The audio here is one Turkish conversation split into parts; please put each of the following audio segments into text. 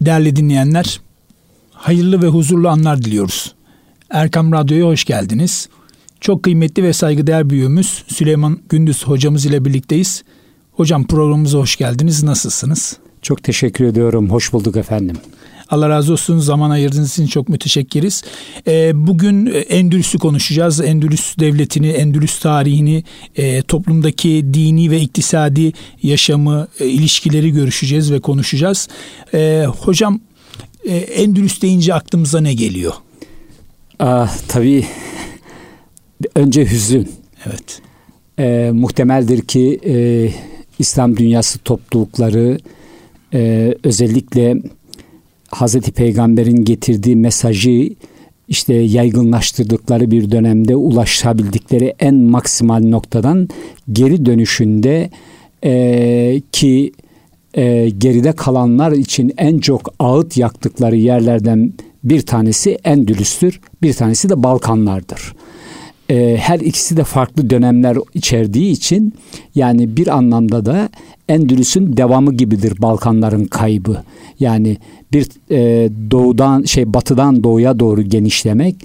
Değerli dinleyenler, hayırlı ve huzurlu anlar diliyoruz. Erkam Radyo'ya hoş geldiniz. Çok kıymetli ve saygıdeğer büyüğümüz Süleyman Gündüz hocamız ile birlikteyiz. Hocam programımıza hoş geldiniz. Nasılsınız? Çok teşekkür ediyorum. Hoş bulduk efendim. Allah razı olsun. Zaman ayırdığınız için çok müteşekkiriz. Ee, bugün Endülüs'ü konuşacağız. Endülüs devletini, Endülüs tarihini, e, toplumdaki dini ve iktisadi yaşamı, e, ilişkileri görüşeceğiz ve konuşacağız. E, hocam e, Endülüs deyince aklımıza ne geliyor? Ah, tabii önce hüzün. Evet. E, muhtemeldir ki e, İslam dünyası toplulukları e, özellikle Hazreti Peygamber'in getirdiği mesajı işte yaygınlaştırdıkları bir dönemde ulaşabildikleri en maksimal noktadan geri dönüşünde e, ki e, geride kalanlar için en çok ağıt yaktıkları yerlerden bir tanesi Endülüs'tür, bir tanesi de Balkanlardır. E, her ikisi de farklı dönemler içerdiği için yani bir anlamda da Endülüs'ün devamı gibidir Balkanların kaybı. Yani bir e, doğudan şey batıdan doğuya doğru genişlemek,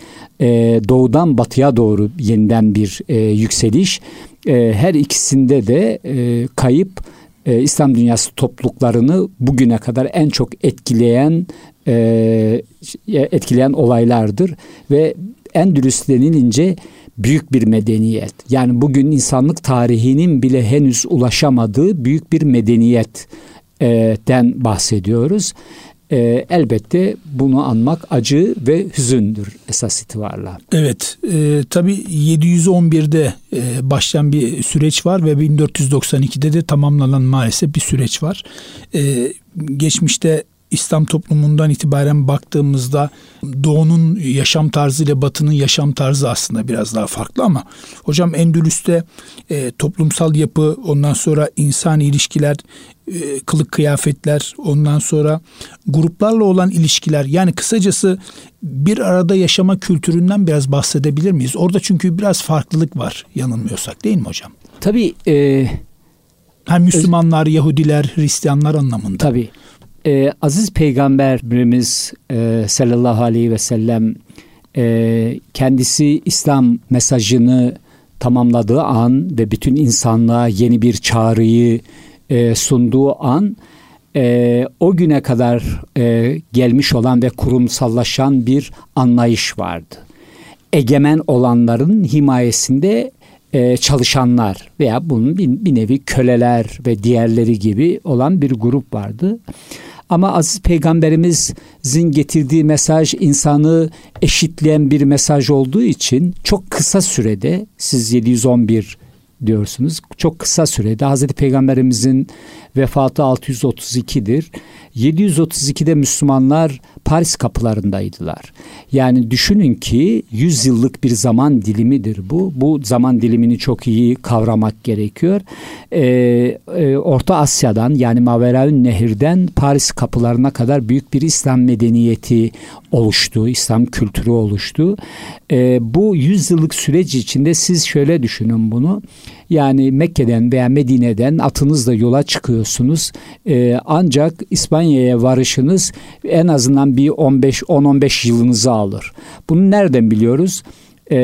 e, doğudan batıya doğru yeniden bir e, yükseliş. E, her ikisinde de e, kayıp e, İslam dünyası topluluklarını bugüne kadar en çok etkileyen e, etkileyen olaylardır ve Endülüs denilince büyük bir medeniyet. Yani bugün insanlık tarihinin bile henüz ulaşamadığı büyük bir medeniyetten bahsediyoruz. E, elbette bunu anmak acı ve hüzündür esas itibarla. Evet, e, tabii 711'de e, başlayan bir süreç var ve 1492'de de tamamlanan maalesef bir süreç var. E, geçmişte İslam toplumundan itibaren baktığımızda doğunun yaşam tarzı ile batının yaşam tarzı aslında biraz daha farklı ama hocam Endülüs'te e, toplumsal yapı ondan sonra insan ilişkiler e, kılık kıyafetler ondan sonra gruplarla olan ilişkiler yani kısacası bir arada yaşama kültüründen biraz bahsedebilir miyiz? Orada çünkü biraz farklılık var yanılmıyorsak değil mi hocam? Tabii e, hem Müslümanlar, Yahudiler, Hristiyanlar anlamında. Tabii e, aziz peygamberimiz e, sallallahu aleyhi ve sellem e, kendisi İslam mesajını tamamladığı an ve bütün insanlığa yeni bir çağrıyı e, sunduğu an e, o güne kadar e, gelmiş olan ve kurumsallaşan bir anlayış vardı. Egemen olanların himayesinde e, çalışanlar veya bunun bir, bir nevi köleler ve diğerleri gibi olan bir grup vardı. Ama aziz peygamberimizin getirdiği mesaj insanı eşitleyen bir mesaj olduğu için çok kısa sürede siz 711 diyorsunuz. Çok kısa sürede Hazreti Peygamberimizin vefatı 632'dir. 732'de Müslümanlar Paris kapılarındaydılar. Yani düşünün ki 100 yıllık bir zaman dilimidir bu. Bu zaman dilimini çok iyi kavramak gerekiyor. Ee, e, Orta Asya'dan yani Maveraün Nehir'den Paris kapılarına kadar büyük bir İslam medeniyeti oluştu. İslam kültürü oluştu. Ee, bu 100 yıllık süreç içinde siz şöyle düşünün bunu. Yani Mekke'den veya Medine'den atınızla yola çıkıyorsunuz. Ee, ancak İspanya'ya varışınız en azından bir 15 10-15 yılınızı alır. Bunu nereden biliyoruz? Ee,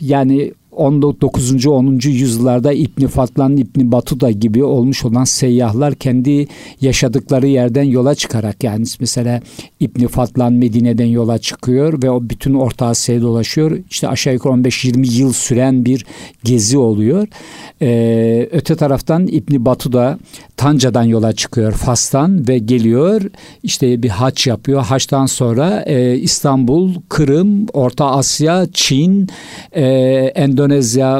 yani 19. 10. yüzyıllarda İbni Fatlan, İbni Batuta gibi olmuş olan seyyahlar kendi yaşadıkları yerden yola çıkarak yani mesela İbni Fatlan Medine'den yola çıkıyor ve o bütün Orta Asya'ya dolaşıyor. İşte aşağı yukarı 15-20 yıl süren bir gezi oluyor. Ee, öte taraftan İbni Batuta Tanca'dan yola çıkıyor Fas'tan ve geliyor işte bir haç yapıyor. Haçtan sonra e, İstanbul, Kırım, Orta Asya, Çin, e, Endonezya,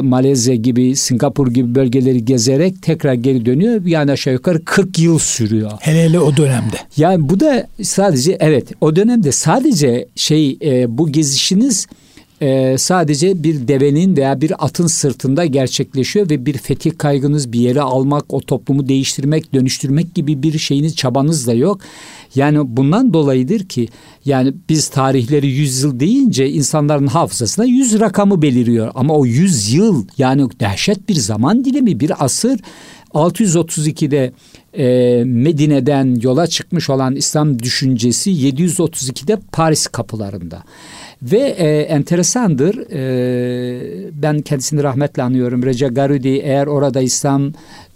Malezya gibi Singapur gibi bölgeleri gezerek tekrar geri dönüyor. Yani aşağı yukarı 40 yıl sürüyor. Hele hele o dönemde. Yani bu da sadece evet o dönemde sadece şey e, bu gezişiniz e, sadece bir devenin veya bir atın sırtında gerçekleşiyor ve bir fetih kaygınız bir yere almak, o toplumu değiştirmek, dönüştürmek gibi bir şeyiniz, çabanız da yok. Yani bundan dolayıdır ki yani biz tarihleri 100 yıl deyince insanların hafızasına 100 rakamı beliriyor. Ama o 100 yıl yani dehşet bir zaman dilimi, bir asır 632'de e, Medine'den yola çıkmış olan İslam düşüncesi 732'de Paris kapılarında. Ve e, enteresandır, e, ben kendisini rahmetle anıyorum. Reca Garudi eğer orada İslam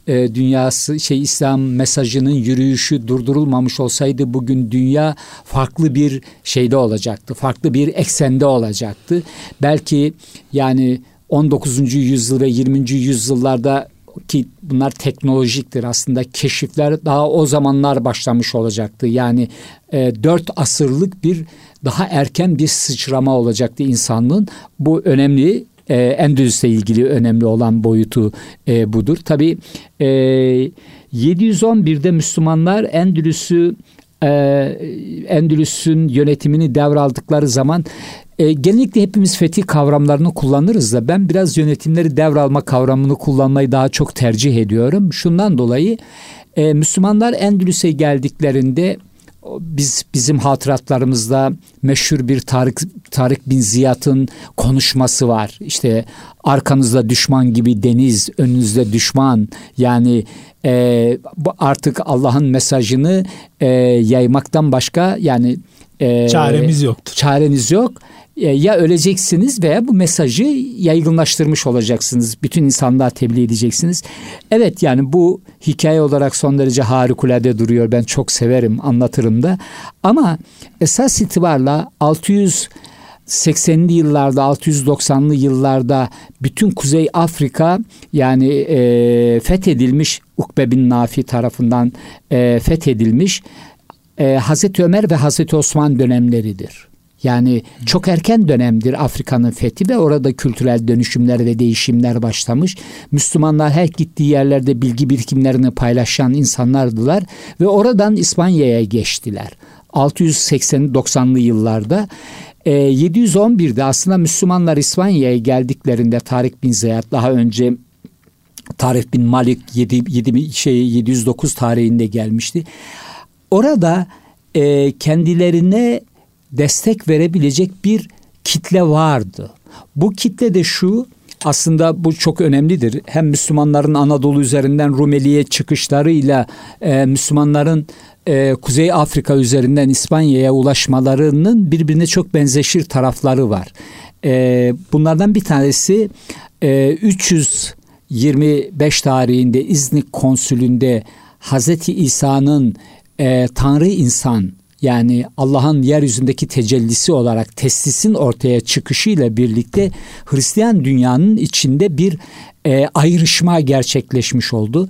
e, dünyası şey İslam mesajının yürüyüşü durdurulmamış olsaydı bugün dünya farklı bir şeyde olacaktı. Farklı bir eksende olacaktı. Belki yani 19. yüzyıl ve 20. yüzyıllarda ki bunlar teknolojiktir aslında keşifler daha o zamanlar başlamış olacaktı. Yani e, dört asırlık bir daha erken bir sıçrama olacaktı insanlığın. Bu önemli e, Endülüs'le ilgili önemli olan boyutu e, budur. Tabi e, 711'de Müslümanlar Endülüs'ü e, Endülüs'ün yönetimini devraldıkları zaman e, genellikle hepimiz fetih kavramlarını kullanırız da ben biraz yönetimleri devralma kavramını kullanmayı daha çok tercih ediyorum. Şundan dolayı e, Müslümanlar Endülüs'e geldiklerinde biz bizim hatıratlarımızda meşhur bir Tarık Tarık bin Ziyad'ın konuşması var. İşte arkanızda düşman gibi deniz, önünüzde düşman. Yani e, artık Allah'ın mesajını e, yaymaktan başka yani e, çaremiz yoktur. Çareniz yok. E, ya öleceksiniz veya bu mesajı yaygınlaştırmış olacaksınız. Bütün insanlığa tebliğ edeceksiniz. Evet yani bu hikaye olarak son derece harikulade duruyor. Ben çok severim, anlatırım da. Ama esas itibarla 600 80'li yıllarda 690'lı yıllarda bütün Kuzey Afrika yani e, fethedilmiş Ukbe bin Nafi tarafından e, fethedilmiş e, Hazreti Ömer ve Hazreti Osman dönemleridir. Yani çok erken dönemdir Afrika'nın fethi ve orada kültürel dönüşümler ve değişimler başlamış. Müslümanlar her gittiği yerlerde bilgi birikimlerini paylaşan insanlardılar ve oradan İspanya'ya geçtiler. 680-90'lı yıllarda e, 711'de aslında Müslümanlar İspanya'ya geldiklerinde Tarık bin Ziyad daha önce Tarık bin Malik 7, 7 şey 709 tarihinde gelmişti. Orada e, kendilerine destek verebilecek bir kitle vardı. Bu kitle de şu aslında bu çok önemlidir. Hem Müslümanların Anadolu üzerinden Rumeli'ye çıkışlarıyla e, Müslümanların e, Kuzey Afrika üzerinden İspanya'ya ulaşmalarının birbirine çok benzeşir tarafları var. E, bunlardan bir tanesi e, 325 tarihinde İznik konsülünde Hazreti İsa'nın e, Tanrı insan yani Allah'ın yeryüzündeki tecellisi olarak teslisin ortaya çıkışıyla birlikte Hristiyan dünyanın içinde bir e, ayrışma gerçekleşmiş oldu.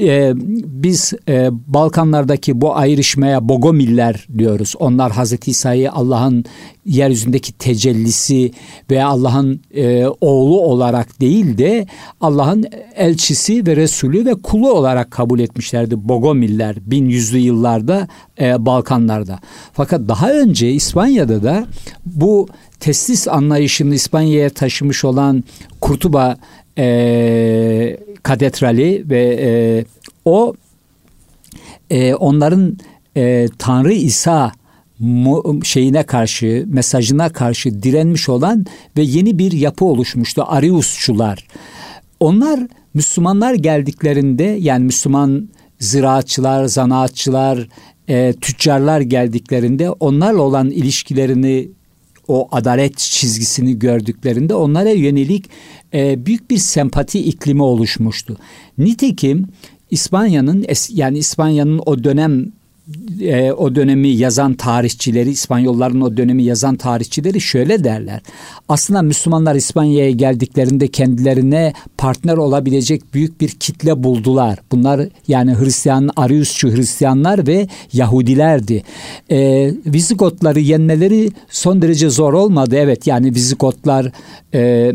E, biz e, Balkanlardaki bu ayrışmaya Bogomiller diyoruz. Onlar Hazreti İsa'yı Allah'ın yeryüzündeki tecellisi veya Allah'ın e, oğlu olarak değil de Allah'ın elçisi ve Resulü ve kulu olarak kabul etmişlerdi Bogomiller bin yüzlü yıllarda e, Balkanlarda. Fakat daha önce İspanya'da da bu teslis anlayışını İspanya'ya taşımış olan Kurtuba e, katedrali ve e, o e, onların e, Tanrı İsa şeyine karşı, mesajına karşı direnmiş olan ve yeni bir yapı oluşmuştu. Ariusçular. Onlar Müslümanlar geldiklerinde yani Müslüman ziraatçılar, zanaatçılar, e, tüccarlar geldiklerinde onlarla olan ilişkilerini o adalet çizgisini gördüklerinde onlara yönelik e, büyük bir sempati iklimi oluşmuştu. Nitekim İspanya'nın yani İspanya'nın o dönem e, o dönemi yazan tarihçileri, İspanyolların o dönemi yazan tarihçileri şöyle derler. Aslında Müslümanlar İspanya'ya geldiklerinde kendilerine partner olabilecek büyük bir kitle buldular. Bunlar yani Hristiyan, Ariusçu Hristiyanlar ve Yahudilerdi. E, Vizigotları yenmeleri son derece zor olmadı. Evet yani Vizigotlar e,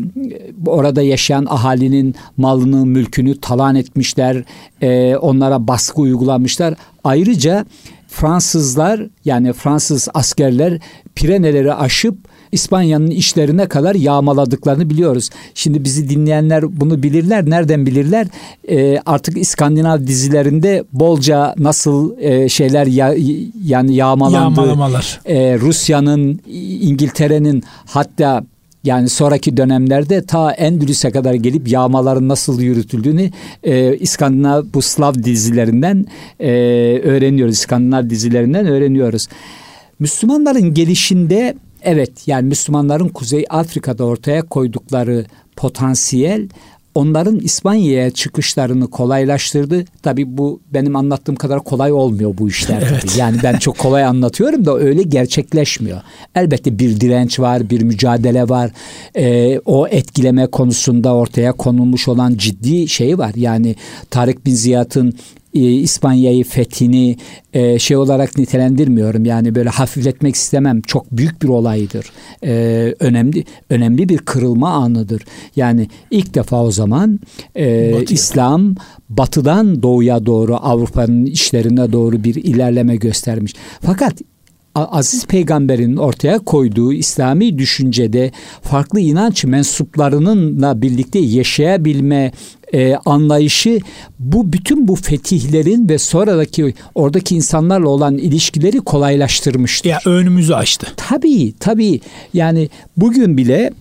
orada yaşayan ahalinin malını, mülkünü talan etmişler. E, onlara baskı uygulamışlar. Ayrıca Fransızlar yani Fransız askerler Pireneleri aşıp İspanya'nın işlerine kadar yağmaladıklarını biliyoruz. Şimdi bizi dinleyenler bunu bilirler. Nereden bilirler? E, artık İskandinav dizilerinde bolca nasıl e, şeyler ya, yani yağmalandı. Yağmalamalar. E, Rusya'nın, İngiltere'nin hatta Yani sonraki dönemlerde ta Endülüs'e kadar gelip yağmaların nasıl yürütüldüğünü e, İskandinav bu Slav dizilerinden e, öğreniyoruz. İskandinav dizilerinden öğreniyoruz. Müslümanların gelişinde evet yani Müslümanların Kuzey Afrika'da ortaya koydukları potansiyel onların İspanya'ya çıkışlarını kolaylaştırdı. Tabii bu benim anlattığım kadar kolay olmuyor bu işler. Tabii. Evet. Yani ben çok kolay anlatıyorum da öyle gerçekleşmiyor. Elbette bir direnç var, bir mücadele var. Ee, o etkileme konusunda ortaya konulmuş olan ciddi şey var. Yani Tarık Bin Ziyad'ın e, İspanya'yı fethini e, şey olarak nitelendirmiyorum. Yani böyle hafifletmek istemem. Çok büyük bir olaydır. E, önemli önemli bir kırılma anıdır. Yani ilk defa o zaman e, İslam batıdan doğuya doğru Avrupa'nın işlerine doğru bir ilerleme göstermiş. Fakat Aziz Peygamber'in ortaya koyduğu İslami düşüncede farklı inanç mensuplarınınla birlikte yaşayabilme e, anlayışı bu bütün bu fetihlerin ve sonradaki oradaki insanlarla olan ilişkileri kolaylaştırmıştır. Ya önümüzü açtı. Tabii tabii yani bugün bile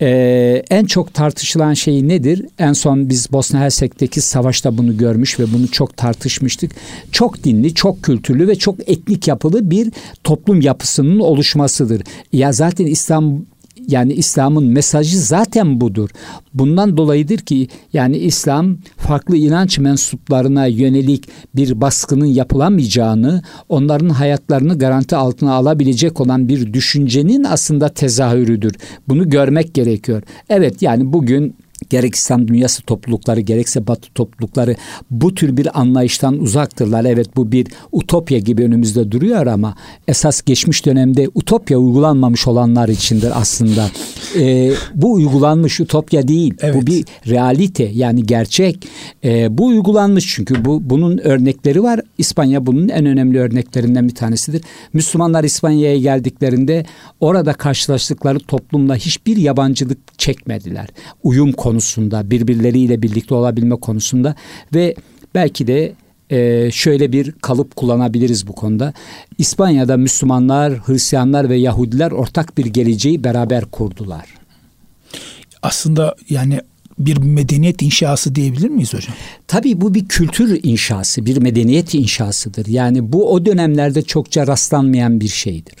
ee, en çok tartışılan şey nedir? En son biz Bosna Hersek'teki savaşta bunu görmüş ve bunu çok tartışmıştık. Çok dinli, çok kültürlü ve çok etnik yapılı bir toplum yapısının oluşmasıdır. Ya zaten İslam yani İslam'ın mesajı zaten budur. Bundan dolayıdır ki yani İslam farklı inanç mensuplarına yönelik bir baskının yapılamayacağını, onların hayatlarını garanti altına alabilecek olan bir düşüncenin aslında tezahürüdür. Bunu görmek gerekiyor. Evet yani bugün gerek İslam dünyası toplulukları gerekse Batı toplulukları bu tür bir anlayıştan uzaktırlar. Evet bu bir utopya gibi önümüzde duruyor ama esas geçmiş dönemde utopya uygulanmamış olanlar içindir aslında. Ee, bu uygulanmış utopya değil. Evet. Bu bir realite yani gerçek. Ee, bu uygulanmış çünkü bu bunun örnekleri var. İspanya bunun en önemli örneklerinden bir tanesidir. Müslümanlar İspanya'ya geldiklerinde orada karşılaştıkları toplumla hiçbir yabancılık çekmediler. Uyum konusunda, birbirleriyle birlikte olabilme konusunda ve belki de e, şöyle bir kalıp kullanabiliriz bu konuda. İspanya'da Müslümanlar, Hristiyanlar ve Yahudiler ortak bir geleceği beraber kurdular. Aslında yani bir medeniyet inşası diyebilir miyiz hocam? Tabii bu bir kültür inşası, bir medeniyet inşasıdır. Yani bu o dönemlerde çokça rastlanmayan bir şeydir.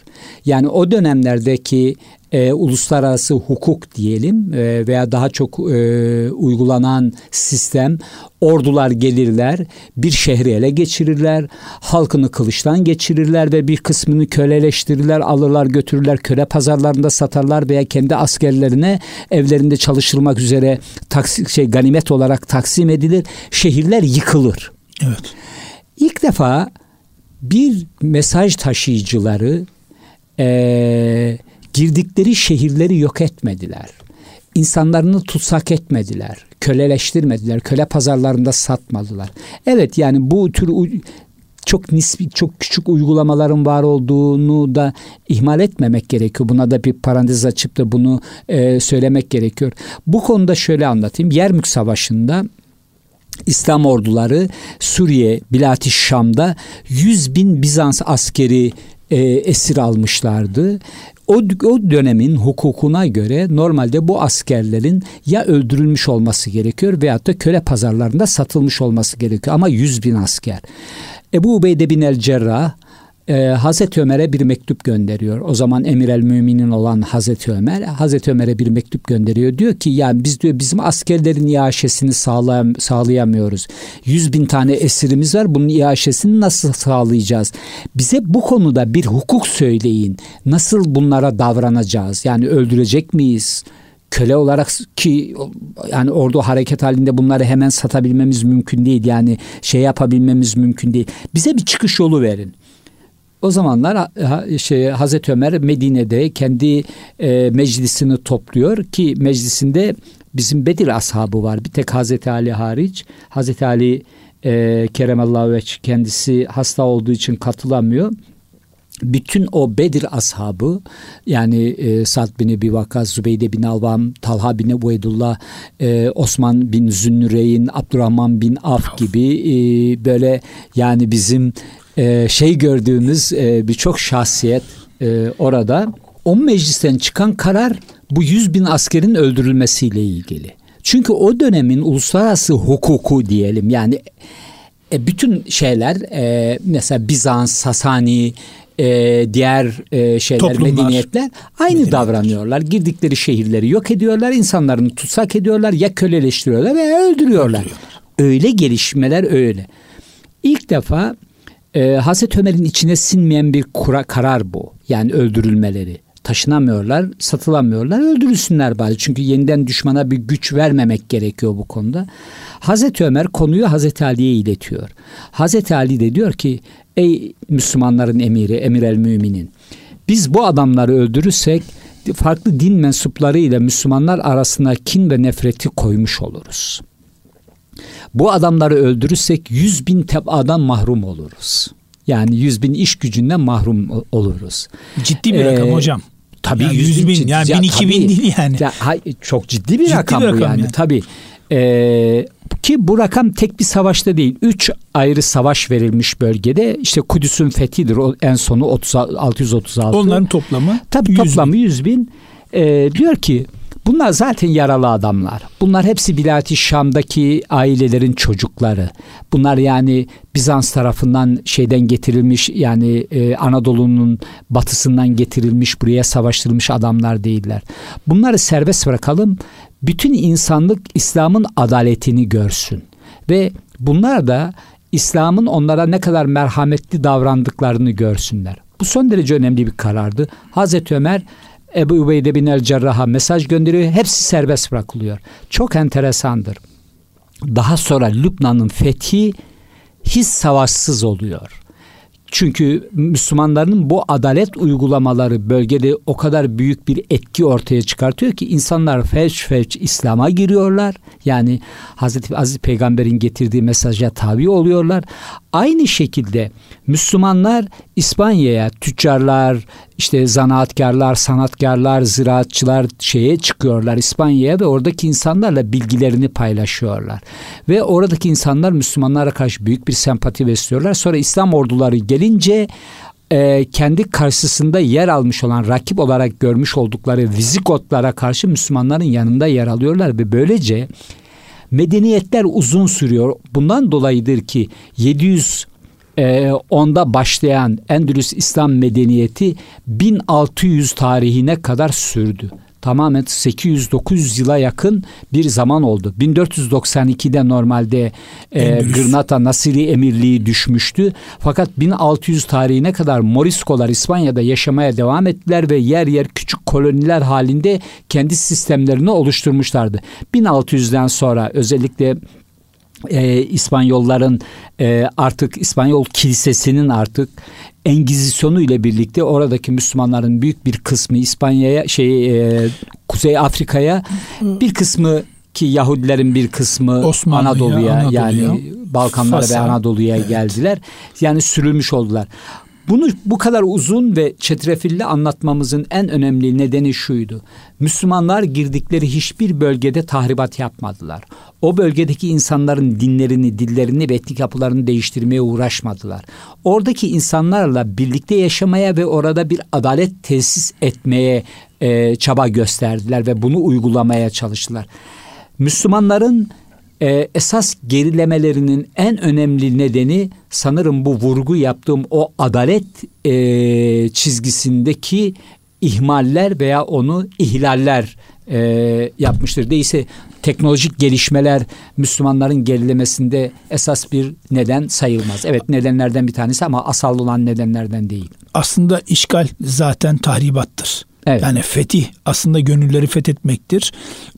Yani o dönemlerdeki e, uluslararası hukuk diyelim e, veya daha çok e, uygulanan sistem ordular gelirler bir şehri ele geçirirler halkını kılıçtan geçirirler ve bir kısmını köleleştirirler alırlar götürürler köle pazarlarında satarlar veya kendi askerlerine evlerinde çalıştırmak üzere taksi, şey ganimet olarak taksim edilir şehirler yıkılır. Evet. İlk defa bir mesaj taşıyıcıları eee girdikleri şehirleri yok etmediler. İnsanlarını tutsak etmediler. Köleleştirmediler. Köle pazarlarında satmadılar. Evet yani bu tür çok nispi, çok küçük uygulamaların var olduğunu da ihmal etmemek gerekiyor. Buna da bir parantez açıp da bunu e, söylemek gerekiyor. Bu konuda şöyle anlatayım. Yermük Savaşı'nda İslam orduları Suriye, Bilati Şam'da 100 bin Bizans askeri e, esir almışlardı o, o dönemin hukukuna göre normalde bu askerlerin ya öldürülmüş olması gerekiyor veyahut da köle pazarlarında satılmış olması gerekiyor. Ama 100 bin asker. Ebu Ubeyde bin el Cerrah e, Hazreti Ömer'e bir mektup gönderiyor. O zaman emir el müminin olan Hazreti Ömer Hazreti Ömer'e bir mektup gönderiyor. Diyor ki yani biz diyor bizim askerlerin iaşesini sağlayam sağlayamıyoruz. Yüz bin tane esirimiz var. Bunun iaşesini nasıl sağlayacağız? Bize bu konuda bir hukuk söyleyin. Nasıl bunlara davranacağız? Yani öldürecek miyiz? köle olarak ki yani ordu hareket halinde bunları hemen satabilmemiz mümkün değil. Yani şey yapabilmemiz mümkün değil. Bize bir çıkış yolu verin. O zamanlar şey Hazreti Ömer Medine'de kendi e, meclisini topluyor ki meclisinde bizim Bedir ashabı var. Bir tek Hazreti Ali hariç. Hazreti Ali e, Keremallahu ve kendisi hasta olduğu için katılamıyor. Bütün o Bedir ashabı yani e, Sad bin Ebi Vakas, Zübeyde bin Alvam, Talha bin Ubeydullah, e, Osman bin Zünnüreyn, Abdurrahman bin Af gibi e, böyle yani bizim e, şey gördüğümüz e, birçok şahsiyet e, orada. O meclisten çıkan karar bu 100 bin askerin öldürülmesiyle ilgili. Çünkü o dönemin uluslararası hukuku diyelim yani e, bütün şeyler e, mesela Bizans, Sasani, e, diğer e, şeyler Toplumlar, medeniyetler aynı medeniyetler. davranıyorlar. Girdikleri şehirleri yok ediyorlar, insanlarını tutsak ediyorlar, ya köleleştiriyorlar veya öldürüyorlar. öldürüyorlar. Öyle gelişmeler öyle. İlk defa e, Hazreti Ömer'in içine sinmeyen bir kura, karar bu. Yani öldürülmeleri. Taşınamıyorlar, satılamıyorlar, öldürülsünler bari. Çünkü yeniden düşmana bir güç vermemek gerekiyor bu konuda. Hazreti Ömer konuyu Hazreti Ali'ye iletiyor. Hazreti Ali de diyor ki ey Müslümanların emiri, emir el müminin biz bu adamları öldürürsek farklı din mensupları ile Müslümanlar arasında kin ve nefreti koymuş oluruz. Bu adamları öldürürsek yüz bin tebadan mahrum oluruz. Yani yüz bin iş gücünden mahrum oluruz. Ciddi bir ee, rakam hocam. Tabii yani yüz bin, ciddi, yani bin iki bin değil yani. Ya, hay, çok ciddi bir ciddi rakam, bir rakam bu yani. yani. Tabii. Ee, ki bu rakam tek bir savaşta değil. Üç ayrı savaş verilmiş bölgede. İşte Kudüs'ün fethidir o en sonu 30, 636. Onların toplamı? Tabii 100 toplamı bin. 100 bin. Ee, diyor ki Bunlar zaten yaralı adamlar. Bunlar hepsi Bilati Şam'daki ailelerin çocukları. Bunlar yani Bizans tarafından şeyden getirilmiş yani e, Anadolu'nun batısından getirilmiş buraya savaştırılmış adamlar değiller. Bunları serbest bırakalım. Bütün insanlık İslam'ın adaletini görsün. Ve bunlar da İslam'ın onlara ne kadar merhametli davrandıklarını görsünler. Bu son derece önemli bir karardı. Hazreti Ömer Ebu Ubeyde bin el Cerrah'a mesaj gönderiyor. Hepsi serbest bırakılıyor. Çok enteresandır. Daha sonra Lübnan'ın fethi hiç savaşsız oluyor. Çünkü Müslümanların bu adalet uygulamaları bölgede o kadar büyük bir etki ortaya çıkartıyor ki insanlar felç felç İslam'a giriyorlar. Yani Hazreti Aziz Peygamber'in getirdiği mesaja tabi oluyorlar. Aynı şekilde Müslümanlar İspanya'ya tüccarlar, işte zanaatkarlar, sanatkarlar, ziraatçılar şeye çıkıyorlar İspanya'ya ve oradaki insanlarla bilgilerini paylaşıyorlar. Ve oradaki insanlar Müslümanlara karşı büyük bir sempati besliyorlar. Sonra İslam orduları gelince e, kendi karşısında yer almış olan rakip olarak görmüş oldukları Vizigotlara karşı Müslümanların yanında yer alıyorlar ve böylece medeniyetler uzun sürüyor. Bundan dolayıdır ki 700 e, onda başlayan Endülüs İslam medeniyeti 1600 tarihine kadar sürdü tamamen 800-900 yıla yakın bir zaman oldu. 1492'de normalde e, Gırnata Nasiri Emirliği düşmüştü. Fakat 1600 tarihine kadar Moriskolar İspanya'da yaşamaya devam ettiler ve yer yer küçük koloniler halinde kendi sistemlerini oluşturmuşlardı. 1600'den sonra özellikle e, İspanyolların e, artık İspanyol kilisesinin artık Engizisyonu ile birlikte oradaki Müslümanların büyük bir kısmı İspanya'ya şey e, Kuzey Afrika'ya bir kısmı ki Yahudilerin bir kısmı Anadolu'ya Anadolu yani Balkanlara Fas'a, ve Anadolu'ya evet. geldiler. Yani sürülmüş oldular. Bunu bu kadar uzun ve çetrefilli anlatmamızın en önemli nedeni şuydu. Müslümanlar girdikleri hiçbir bölgede tahribat yapmadılar. O bölgedeki insanların dinlerini, dillerini ve etnik yapılarını değiştirmeye uğraşmadılar. Oradaki insanlarla birlikte yaşamaya ve orada bir adalet tesis etmeye e, çaba gösterdiler ve bunu uygulamaya çalıştılar. Müslümanların e, esas gerilemelerinin en önemli nedeni sanırım bu vurgu yaptığım o adalet e, çizgisindeki ihmaller veya onu ihlaller e, yapmıştır. Değilse teknolojik gelişmeler Müslümanların gerilemesinde esas bir neden sayılmaz. Evet nedenlerden bir tanesi ama asal olan nedenlerden değil. Aslında işgal zaten tahribattır. Evet. Yani fetih aslında gönülleri fethetmektir.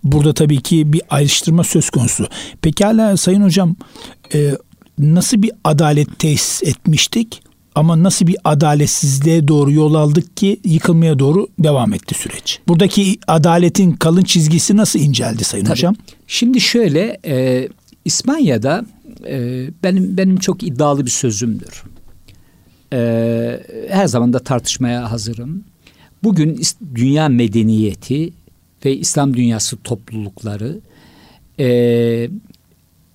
Burada tabii ki bir ayrıştırma söz konusu. Pekala Sayın Hocam e, nasıl bir adalet tesis etmiştik? Ama nasıl bir adaletsizliğe doğru yol aldık ki yıkılmaya doğru devam etti süreç. Buradaki adaletin kalın çizgisi nasıl inceldi Sayın Tabii. Hocam? Şimdi şöyle e, İspanya'da e, benim benim çok iddialı bir sözümdür. E, her zaman da tartışmaya hazırım. Bugün dünya medeniyeti ve İslam dünyası toplulukları e,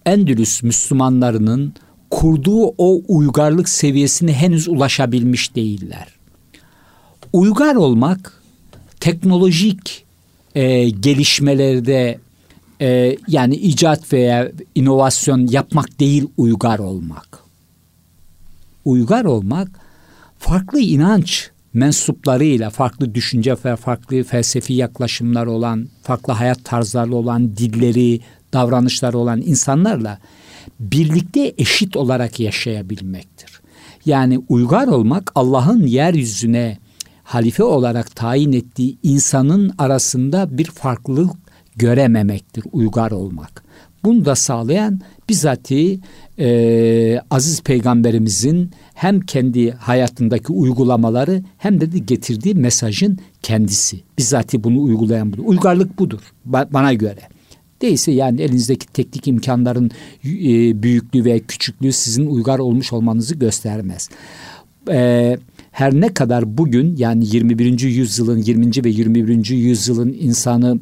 Endülüs Müslümanlarının kurduğu o uygarlık seviyesine henüz ulaşabilmiş değiller. Uygar olmak teknolojik e, gelişmelerde e, yani icat veya inovasyon yapmak değil uygar olmak. Uygar olmak farklı inanç mensuplarıyla, farklı düşünce ve farklı felsefi yaklaşımlar olan, farklı hayat tarzları olan, dilleri, davranışları olan insanlarla birlikte eşit olarak yaşayabilmektir. Yani uygar olmak Allah'ın yeryüzüne halife olarak tayin ettiği insanın arasında bir farklılık görememektir uygar olmak. Bunu da sağlayan bizatihi e, aziz peygamberimizin hem kendi hayatındaki uygulamaları hem de, de getirdiği mesajın kendisi. Bizatihi bunu uygulayan budur. Uygarlık budur bana göre. Değilse yani elinizdeki teknik imkanların e, büyüklüğü ve küçüklüğü sizin uygar olmuş olmanızı göstermez. E, her ne kadar bugün yani 21. yüzyılın 20. ve 21. yüzyılın insanı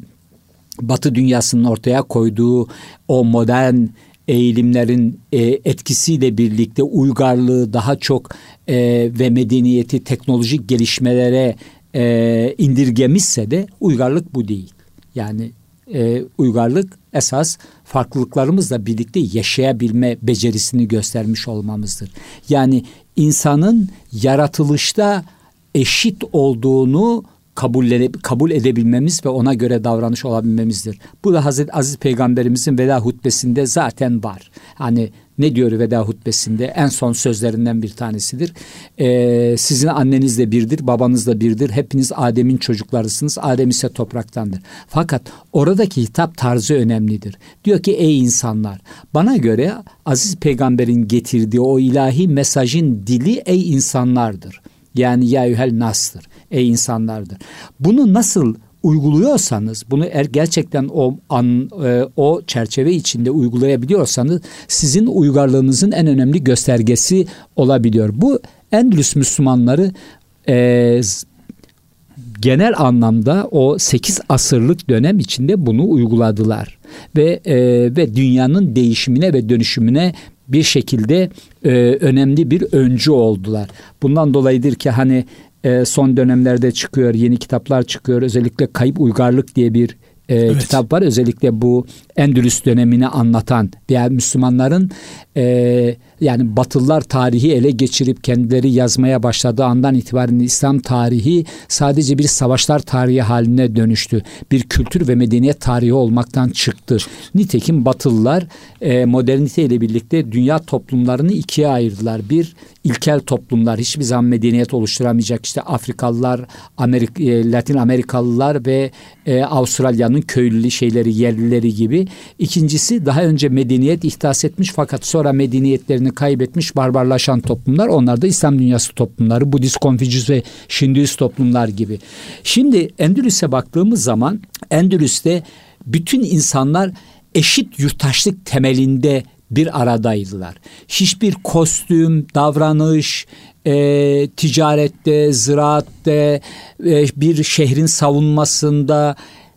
Batı dünyasının ortaya koyduğu o modern eğilimlerin e, etkisiyle birlikte uygarlığı daha çok e, ve medeniyeti teknolojik gelişmelere e, indirgemişse de uygarlık bu değil. Yani e, uygarlık esas farklılıklarımızla birlikte yaşayabilme becerisini göstermiş olmamızdır. Yani insanın yaratılışta eşit olduğunu kabul, kabul edebilmemiz ve ona göre davranış olabilmemizdir. Bu da Hazreti Aziz Peygamberimizin veda hutbesinde zaten var. Hani ne diyor veda hutbesinde en son sözlerinden bir tanesidir. Ee, sizin anneniz de birdir, babanız da birdir. Hepiniz Adem'in çocuklarısınız. Adem ise topraktandır. Fakat oradaki hitap tarzı önemlidir. Diyor ki ey insanlar bana göre Aziz Peygamber'in getirdiği o ilahi mesajın dili ey insanlardır. Yani ya yühel nas'tır. Ey insanlardır. Bunu nasıl uyguluyorsanız, bunu eğer gerçekten o an, e, o çerçeve içinde uygulayabiliyorsanız sizin uygarlığınızın en önemli göstergesi olabiliyor. Bu Endülüs Müslümanları e, genel anlamda o 8 asırlık dönem içinde bunu uyguladılar ve e, ve dünyanın değişimine ve dönüşümüne bir şekilde e, önemli bir öncü oldular. Bundan dolayıdır ki hani e, son dönemlerde çıkıyor, yeni kitaplar çıkıyor. Özellikle Kayıp Uygarlık diye bir e, evet. kitap var. Özellikle bu Endülüs dönemini anlatan veya Müslümanların e, yani Batılılar tarihi ele geçirip kendileri yazmaya başladığı andan itibaren İslam tarihi sadece bir savaşlar tarihi haline dönüştü. Bir kültür ve medeniyet tarihi olmaktan çıktı. Nitekim Batılılar e, modernite ile birlikte dünya toplumlarını ikiye ayırdılar. Bir ilkel toplumlar hiçbir zaman medeniyet oluşturamayacak işte Afrikalılar, Amerik, e, Latin Amerikalılar ve e, Avustralya'nın köylü şeyleri, yerlileri gibi. İkincisi daha önce medeniyet ihdas etmiş fakat sonra medeniyetlerini kaybetmiş barbarlaşan toplumlar. Onlar da İslam dünyası toplumları, Budist, Konfüçyüs ve Şinduist toplumlar gibi. Şimdi Endülüs'e baktığımız zaman Endülüs'te bütün insanlar eşit yurttaşlık temelinde bir aradaydılar. Hiçbir kostüm, davranış, e, ticarette, ziraatte, e, bir şehrin savunmasında,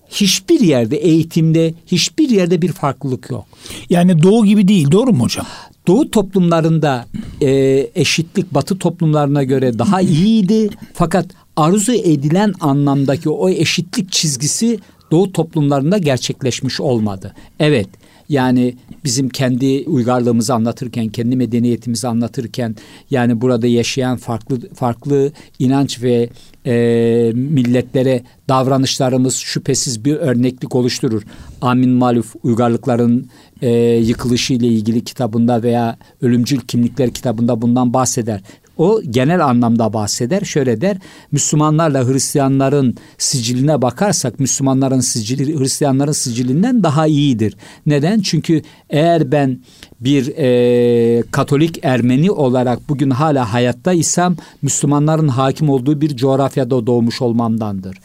hiçbir yerde eğitimde hiçbir yerde bir farklılık yok. Yani doğu gibi değil doğru mu hocam? Doğu toplumlarında e, eşitlik batı toplumlarına göre daha iyiydi. Fakat arzu edilen anlamdaki o eşitlik çizgisi doğu toplumlarında gerçekleşmiş olmadı. Evet yani bizim kendi uygarlığımızı anlatırken, kendi medeniyetimizi anlatırken yani burada yaşayan farklı farklı inanç ve e, milletlere davranışlarımız şüphesiz bir örneklik oluşturur. Amin Maluf uygarlıkların e, yıkılışı ile ilgili kitabında veya ölümcül kimlikler kitabında bundan bahseder. O genel anlamda bahseder. Şöyle der. Müslümanlarla Hristiyanların siciline bakarsak Müslümanların sicili Hristiyanların sicilinden daha iyidir. Neden? Çünkü eğer ben bir e, Katolik Ermeni olarak bugün hala hayattaysam Müslümanların hakim olduğu bir coğrafyada doğmuş olmamdandır.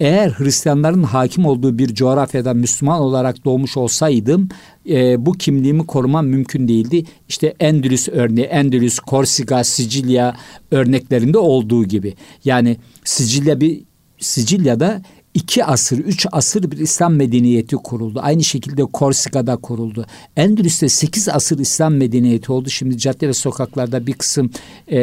Eğer Hristiyanların hakim olduğu bir coğrafyada Müslüman olarak doğmuş olsaydım e, bu kimliğimi korumam mümkün değildi. İşte Endülüs örneği, Endülüs, Korsika, Sicilya örneklerinde olduğu gibi. Yani Sicilya bir Sicilya'da iki asır, üç asır bir İslam medeniyeti kuruldu. Aynı şekilde Korsika'da kuruldu. Endülüs'te sekiz asır İslam medeniyeti oldu. Şimdi cadde ve sokaklarda bir kısım e,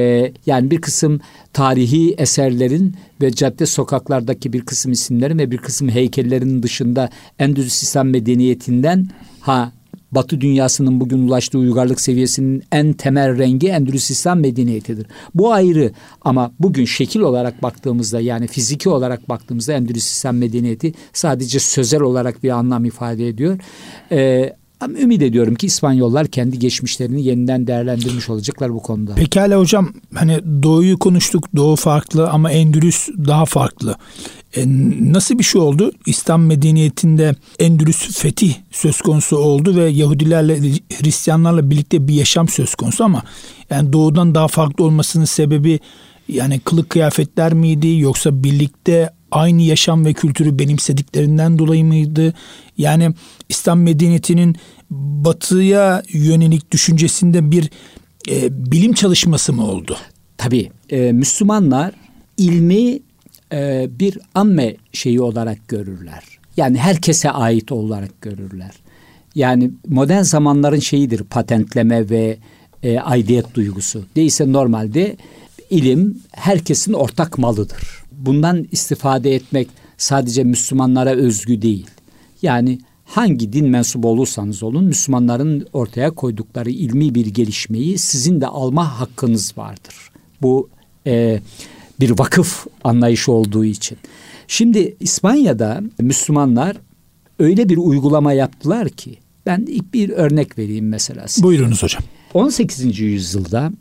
yani bir kısım tarihi eserlerin ve cadde sokaklardaki bir kısım isimlerin ve bir kısım heykellerin dışında Endülüs İslam medeniyetinden ha Batı dünyasının bugün ulaştığı uygarlık seviyesinin en temel rengi Endülüs İslam medeniyetidir. Bu ayrı ama bugün şekil olarak baktığımızda yani fiziki olarak baktığımızda Endülüs İslam medeniyeti sadece sözel olarak bir anlam ifade ediyor. Ee, ama ümit ediyorum ki İspanyollar kendi geçmişlerini yeniden değerlendirmiş olacaklar bu konuda. Pekala hocam hani doğuyu konuştuk. Doğu farklı ama Endülüs daha farklı. E, nasıl bir şey oldu? İslam medeniyetinde Endülüs fetih söz konusu oldu ve Yahudilerle Hristiyanlarla birlikte bir yaşam söz konusu ama yani doğudan daha farklı olmasının sebebi yani kılık kıyafetler miydi yoksa birlikte aynı yaşam ve kültürü benimsediklerinden dolayı mıydı? Yani İslam medeniyetinin batıya yönelik düşüncesinde bir e, bilim çalışması mı oldu? Tabii. E, Müslümanlar ilmi e, bir amme şeyi olarak görürler. Yani herkese ait olarak görürler. Yani modern zamanların şeyidir patentleme ve e, aidiyet duygusu. Değilse normalde ilim herkesin ortak malıdır. Bundan istifade etmek sadece Müslümanlara özgü değil. Yani hangi din mensubu olursanız olun Müslümanların ortaya koydukları ilmi bir gelişmeyi sizin de alma hakkınız vardır. Bu e, bir vakıf anlayışı olduğu için. Şimdi İspanya'da Müslümanlar öyle bir uygulama yaptılar ki ben ilk bir örnek vereyim mesela. Size. Buyurunuz hocam. 18. yüzyılda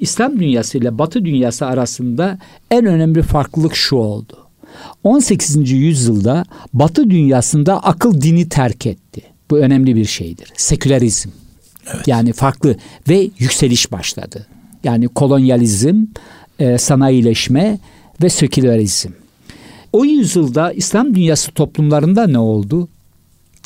İslam dünyası ile Batı dünyası arasında en önemli farklılık şu oldu. 18. yüzyılda Batı dünyasında akıl dini terk etti. Bu önemli bir şeydir. Sekülerizm. Evet. Yani farklı ve yükseliş başladı. Yani kolonyalizm, e, sanayileşme ve sekülerizm. O yüzyılda İslam dünyası toplumlarında ne oldu?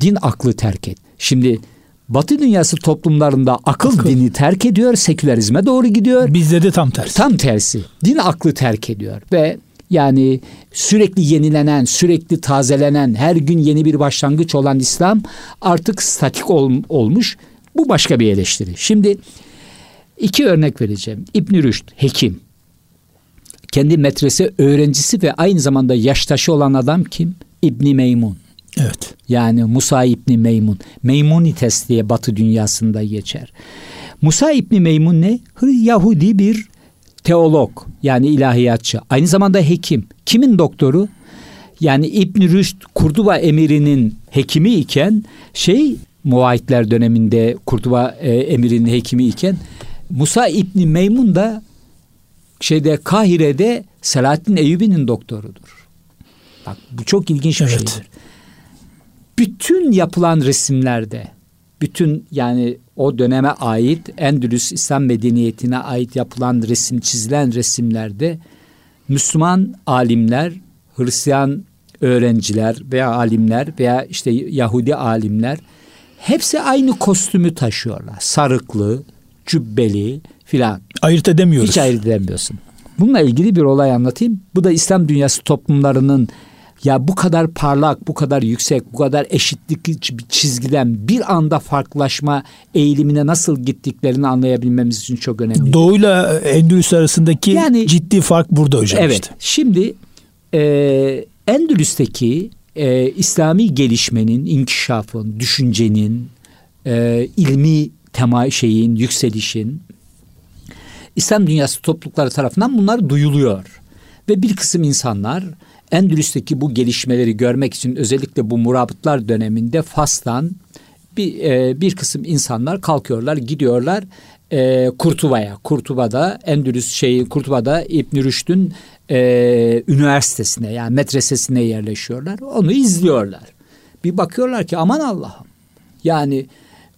Din aklı terk et. Şimdi Batı dünyası toplumlarında akıl, akıl dini terk ediyor, sekülerizme doğru gidiyor. Bizde de tam tersi. Tam tersi. Din aklı terk ediyor ve yani sürekli yenilenen, sürekli tazelenen, her gün yeni bir başlangıç olan İslam artık statik ol, olmuş. Bu başka bir eleştiri. Şimdi iki örnek vereceğim. İbn Rüşd, hekim kendi metrese öğrencisi ve aynı zamanda yaştaşı olan adam kim? İbni Meymun. Evet. Yani Musa İbni Meymun. Meymunites diye Batı dünyasında geçer. Musa İbni Meymun ne? Yahudi bir teolog yani ilahiyatçı. Aynı zamanda hekim. Kimin doktoru? Yani İbn Rüşd Kurduba emirinin hekimi iken şey Muvahitler döneminde Kurtuba e, emirinin hekimi iken Musa İbni Meymun da şeyde Kahire'de Selahattin Eyyubi'nin doktorudur. Bak bu çok ilginç bir evet. şeydir. Bütün yapılan resimlerde bütün yani o döneme ait Endülüs İslam medeniyetine ait yapılan resim çizilen resimlerde Müslüman alimler, Hristiyan öğrenciler veya alimler veya işte Yahudi alimler hepsi aynı kostümü taşıyorlar. Sarıklı, cübbeli, filan. Ayırt edemiyoruz. Hiç ayırt edemiyorsun. Bununla ilgili bir olay anlatayım. Bu da İslam dünyası toplumlarının ya bu kadar parlak, bu kadar yüksek, bu kadar eşitlik bir çizgiden bir anda farklılaşma eğilimine nasıl gittiklerini anlayabilmemiz için çok önemli. Doğuyla Endülüs arasındaki yani, ciddi fark burada hocam evet, işte. Şimdi e, Endülüs'teki e, İslami gelişmenin, inkişafın, düşüncenin, e, ilmi tema şeyin, yükselişin İslam dünyası toplulukları tarafından bunlar duyuluyor. Ve bir kısım insanlar Endülüs'teki bu gelişmeleri görmek için özellikle bu murabıtlar döneminde Fas'tan bir, e, bir kısım insanlar kalkıyorlar, gidiyorlar e, Kurtuba'ya. Kurtuba'da Endülüs şeyi Kurtuba'da İbn Rüşd'ün e, üniversitesine yani medresesine yerleşiyorlar. Onu izliyorlar. Bir bakıyorlar ki aman Allah'ım. Yani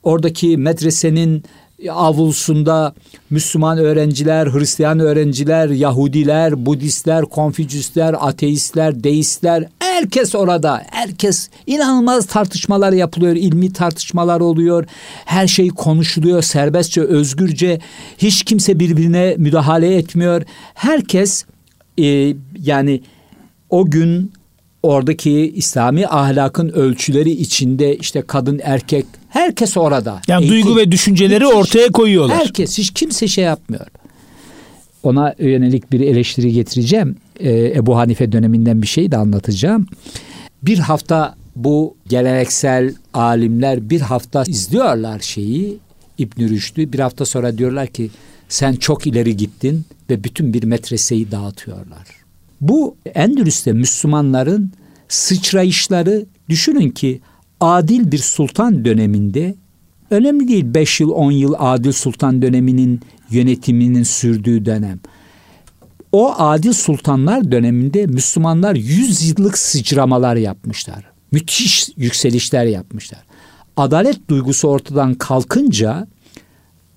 oradaki medresenin avulsunda Müslüman öğrenciler, Hristiyan öğrenciler, Yahudiler, Budistler, Konfüçyüsler, ateistler, deistler herkes orada. Herkes inanılmaz tartışmalar yapılıyor, ilmi tartışmalar oluyor. Her şey konuşuluyor serbestçe, özgürce. Hiç kimse birbirine müdahale etmiyor. Herkes e, yani o gün oradaki İslami ahlakın ölçüleri içinde işte kadın erkek herkes orada. Yani Eğitim, duygu ve düşünceleri hiç, ortaya koyuyorlar. Herkes hiç kimse şey yapmıyor. Ona yönelik bir eleştiri getireceğim. Ee, Ebu Hanife döneminden bir şey de anlatacağım. Bir hafta bu geleneksel alimler bir hafta izliyorlar şeyi İbn Rüşd'ü. Bir hafta sonra diyorlar ki sen çok ileri gittin ve bütün bir metreseyi dağıtıyorlar. Bu Endülüs'te Müslümanların sıçrayışları düşünün ki adil bir sultan döneminde önemli değil 5 yıl 10 yıl adil sultan döneminin yönetiminin sürdüğü dönem. O adil sultanlar döneminde Müslümanlar 100 yıllık sıçramalar yapmışlar. Müthiş yükselişler yapmışlar. Adalet duygusu ortadan kalkınca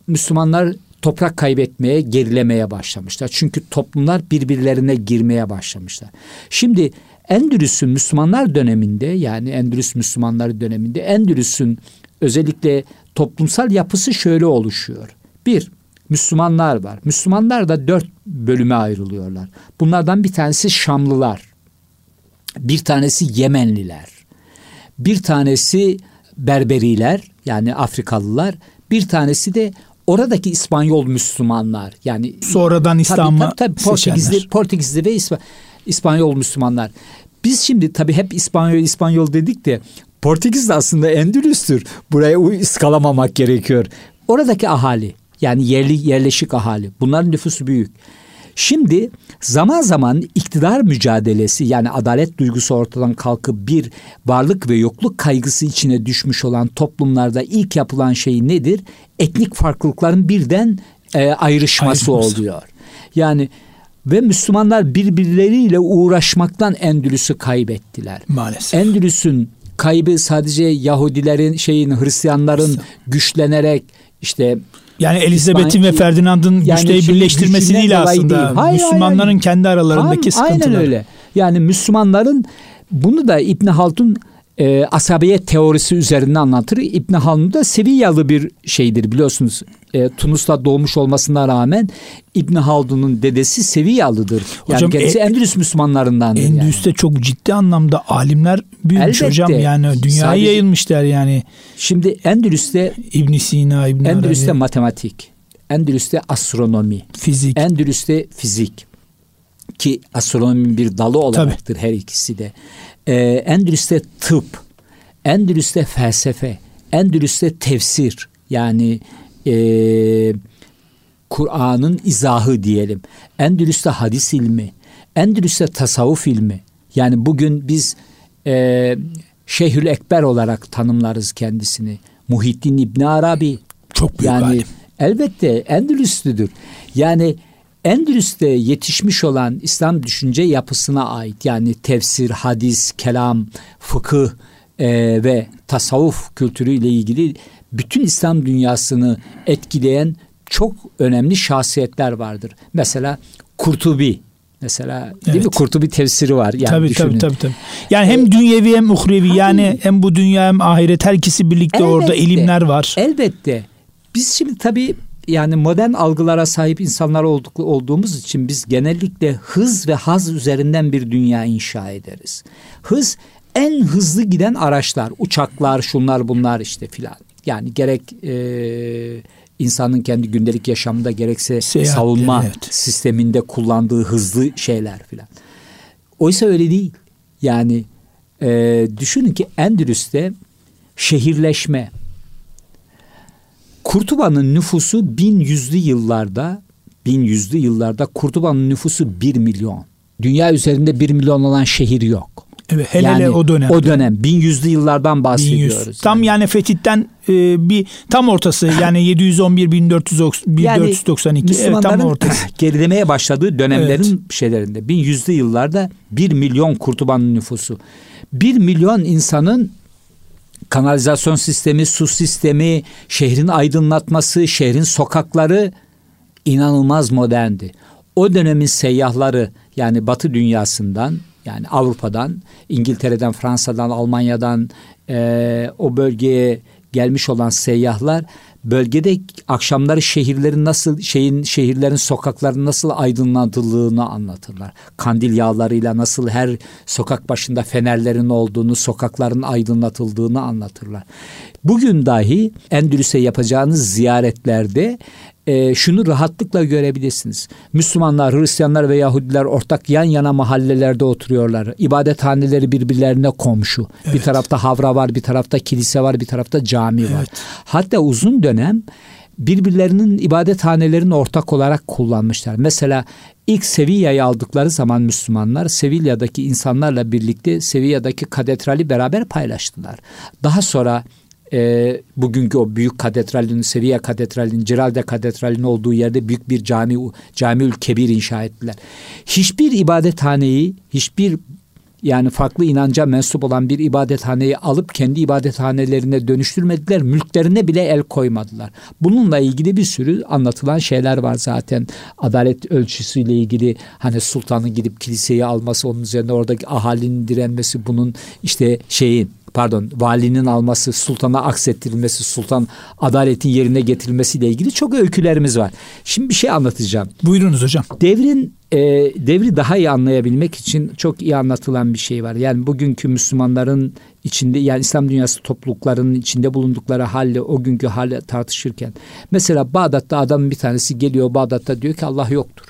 Müslümanlar toprak kaybetmeye, gerilemeye başlamışlar. Çünkü toplumlar birbirlerine girmeye başlamışlar. Şimdi Endülüs'ün Müslümanlar döneminde yani Endülüs Müslümanları döneminde Endülüs'ün özellikle toplumsal yapısı şöyle oluşuyor. Bir, Müslümanlar var. Müslümanlar da dört bölüme ayrılıyorlar. Bunlardan bir tanesi Şamlılar. Bir tanesi Yemenliler. Bir tanesi Berberiler yani Afrikalılar. Bir tanesi de oradaki İspanyol Müslümanlar yani sonradan İslam'ı Portekizli, Portekizli ve İsp İspanyol Müslümanlar. Biz şimdi tabii hep İspanyol İspanyol dedik de Portekiz de aslında Endülüs'tür. Buraya ıskalamamak gerekiyor. Oradaki ahali yani yerli yerleşik ahali. Bunların nüfusu büyük. Şimdi zaman zaman iktidar mücadelesi yani adalet duygusu ortadan kalkıp bir varlık ve yokluk kaygısı içine düşmüş olan toplumlarda ilk yapılan şey nedir? Etnik farklılıkların birden e, ayrışması, ayrışması oluyor. Yani ve Müslümanlar birbirleriyle uğraşmaktan Endülüs'ü kaybettiler. Maalesef. Endülüs'ün kaybı sadece Yahudilerin şeyin Hristiyanların güçlenerek işte yani Elizabeth'in ve Ferdinand'ın yani güçleri birleştirmesi değil aslında. Değil. Hayır, Müslümanların hayır, hayır. kendi aralarındaki Tam, sıkıntılar. Aynen öyle. Yani Müslümanların bunu da İbn Haldun e, asabiyet teorisi üzerinde anlatır. İbn Haldun da Sevillalı bir şeydir biliyorsunuz. E, Tunus'ta doğmuş olmasına rağmen İbn Haldun'un dedesi Sevillalıdır. Yani hocam, kendisi e, Endülüs Müslümanlarından. Endülüs'te yani. çok ciddi anlamda alimler büyümüş Elbette. hocam. Yani dünyaya Sadece, yayılmışlar yani. Şimdi Endülüs'te İbn Sina, İbn Endülüs'te Arabi. matematik, Endülüs'te astronomi, fizik. Endülüs'te fizik ki astronominin bir dalı olamaktır Tabii. her ikisi de. Ee, Endülüs'te tıp, Endülüs'te felsefe, Endülüs'te tefsir yani e, Kur'an'ın izahı diyelim. Endülüs'te hadis ilmi, Endülüs'te tasavvuf ilmi. Yani bugün biz e, Şeyhül Ekber olarak tanımlarız kendisini. Muhittin İbni Arabi. Çok büyük yani, alim. Elbette Endülüslüdür. Yani Endülüs'te yetişmiş olan İslam düşünce yapısına ait yani tefsir, hadis, kelam, fıkıh e, ve tasavvuf kültürüyle ilgili bütün İslam dünyasını etkileyen çok önemli şahsiyetler vardır. Mesela Kurtubi Mesela evet. değil mi? Kurtubi tefsiri var. Yani tabii, tabii tabii tabii. Yani hem dünyevi hem uhrevi tabii. yani hem bu dünya hem ahiret her ikisi birlikte elbette, orada ilimler var. Elbette. Biz şimdi tabii yani modern algılara sahip insanlar olduk, olduğumuz için biz genellikle hız ve haz üzerinden bir dünya inşa ederiz. Hız en hızlı giden araçlar, uçaklar, şunlar bunlar işte filan. Yani gerek e, insanın kendi gündelik yaşamında gerekse Seyahat, savunma evet. sisteminde kullandığı hızlı şeyler filan. Oysa öyle değil. Yani e, düşünün ki Endülüs'te şehirleşme, Kurtuba'nın nüfusu bin yüzlü yıllarda bin yüzlü yıllarda Kurtuba'nın nüfusu bir milyon. Dünya üzerinde bir milyon olan şehir yok. Evet, hele yani hele o dönem. O dönem bin yüzlü yıllardan bahsediyoruz. 1100. Tam yani Fetih'ten e, bir tam ortası yani 711 1492 yani evet, tam ortası. gerilemeye başladığı dönemlerin evet. şeylerinde bin yüzlü yıllarda bir milyon Kurtuba'nın nüfusu. Bir milyon insanın kanalizasyon sistemi, su sistemi, şehrin aydınlatması, şehrin sokakları inanılmaz moderndi. O dönemin seyyahları yani Batı dünyasından yani Avrupa'dan, İngiltere'den, Fransa'dan, Almanya'dan e, o bölgeye gelmiş olan seyyahlar bölgede akşamları şehirlerin nasıl şeyin şehirlerin sokakların nasıl aydınlatıldığını anlatırlar. Kandil yağlarıyla nasıl her sokak başında fenerlerin olduğunu, sokakların aydınlatıldığını anlatırlar. Bugün dahi Endülüs'e yapacağınız ziyaretlerde e, şunu rahatlıkla görebilirsiniz. Müslümanlar, Hristiyanlar ve Yahudiler ortak yan yana mahallelerde oturuyorlar. İbadethaneleri birbirlerine komşu. Evet. Bir tarafta havra var, bir tarafta kilise var, bir tarafta cami var. Evet. Hatta uzun dönem birbirlerinin ibadethanelerini ortak olarak kullanmışlar. Mesela ilk Sevilla'yı aldıkları zaman Müslümanlar Sevilla'daki insanlarla birlikte Sevilla'daki katedrali beraber paylaştılar. Daha sonra e, bugünkü o büyük katedralin, Sevilla katedralinin, Ciralde katedralinin olduğu yerde büyük bir cami, camiül kebir inşa ettiler. Hiçbir ibadethaneyi, hiçbir yani farklı inanca mensup olan bir ibadethaneyi alıp kendi ibadethanelerine dönüştürmediler. Mülklerine bile el koymadılar. Bununla ilgili bir sürü anlatılan şeyler var zaten. Adalet ölçüsüyle ilgili hani sultanın gidip kiliseyi alması, onun üzerine oradaki ahalinin direnmesi bunun işte şeyin pardon valinin alması, sultana aksettirilmesi, sultan adaletin yerine getirilmesiyle ilgili çok öykülerimiz var. Şimdi bir şey anlatacağım. Buyurunuz hocam. Devrin e, devri daha iyi anlayabilmek için çok iyi anlatılan bir şey var. Yani bugünkü Müslümanların içinde yani İslam dünyası topluluklarının içinde bulundukları halle o günkü hale tartışırken mesela Bağdat'ta adamın bir tanesi geliyor Bağdat'ta diyor ki Allah yoktur.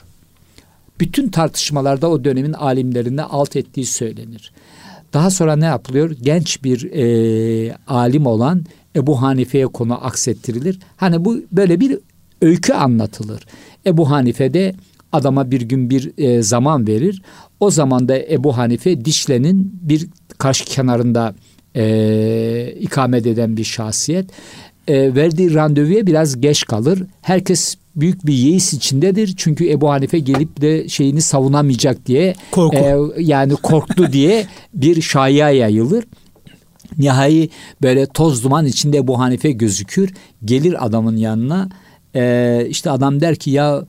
Bütün tartışmalarda o dönemin alimlerine alt ettiği söylenir. Daha sonra ne yapılıyor? Genç bir e, alim olan Ebu Hanife'ye konu aksettirilir. Hani bu böyle bir öykü anlatılır. Ebu Hanife de adama bir gün bir e, zaman verir. O zaman da Ebu Hanife Dişle'nin bir karşı kenarında e, ikamet eden bir şahsiyet. E, verdiği randevuya biraz geç kalır. Herkes büyük bir yeis içindedir. Çünkü Ebu Hanife gelip de şeyini savunamayacak diye Korku. E, yani korktu diye bir şaya yayılır. Nihai böyle toz duman içinde Ebu Hanife gözükür. Gelir adamın yanına. E, işte adam der ki ya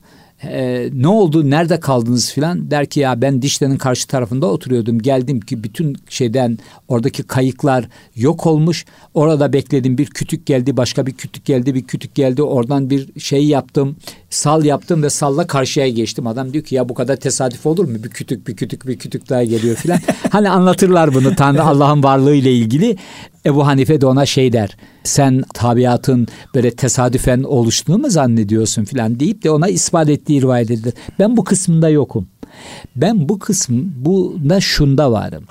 e, ne oldu nerede kaldınız filan? Der ki ya ben Dişle'nin karşı tarafında oturuyordum. Geldim ki bütün şeyden oradaki kayıklar yok olmuş. Orada bekledim. Bir kütük geldi başka bir kütük geldi bir kütük geldi. Oradan bir şey yaptım sal yaptım ve salla karşıya geçtim. Adam diyor ki ya bu kadar tesadüf olur mu? Bir kütük bir kütük bir kütük daha geliyor filan. Hani anlatırlar bunu Tanrı Allah'ın varlığı ile ilgili Ebu Hanife de ona şey der. Sen tabiatın böyle tesadüfen oluştuğunu mu zannediyorsun filan deyip de ona ispat ettiği rivayet edilir. Ben bu kısmında yokum. Ben bu kısım buna şunda varım.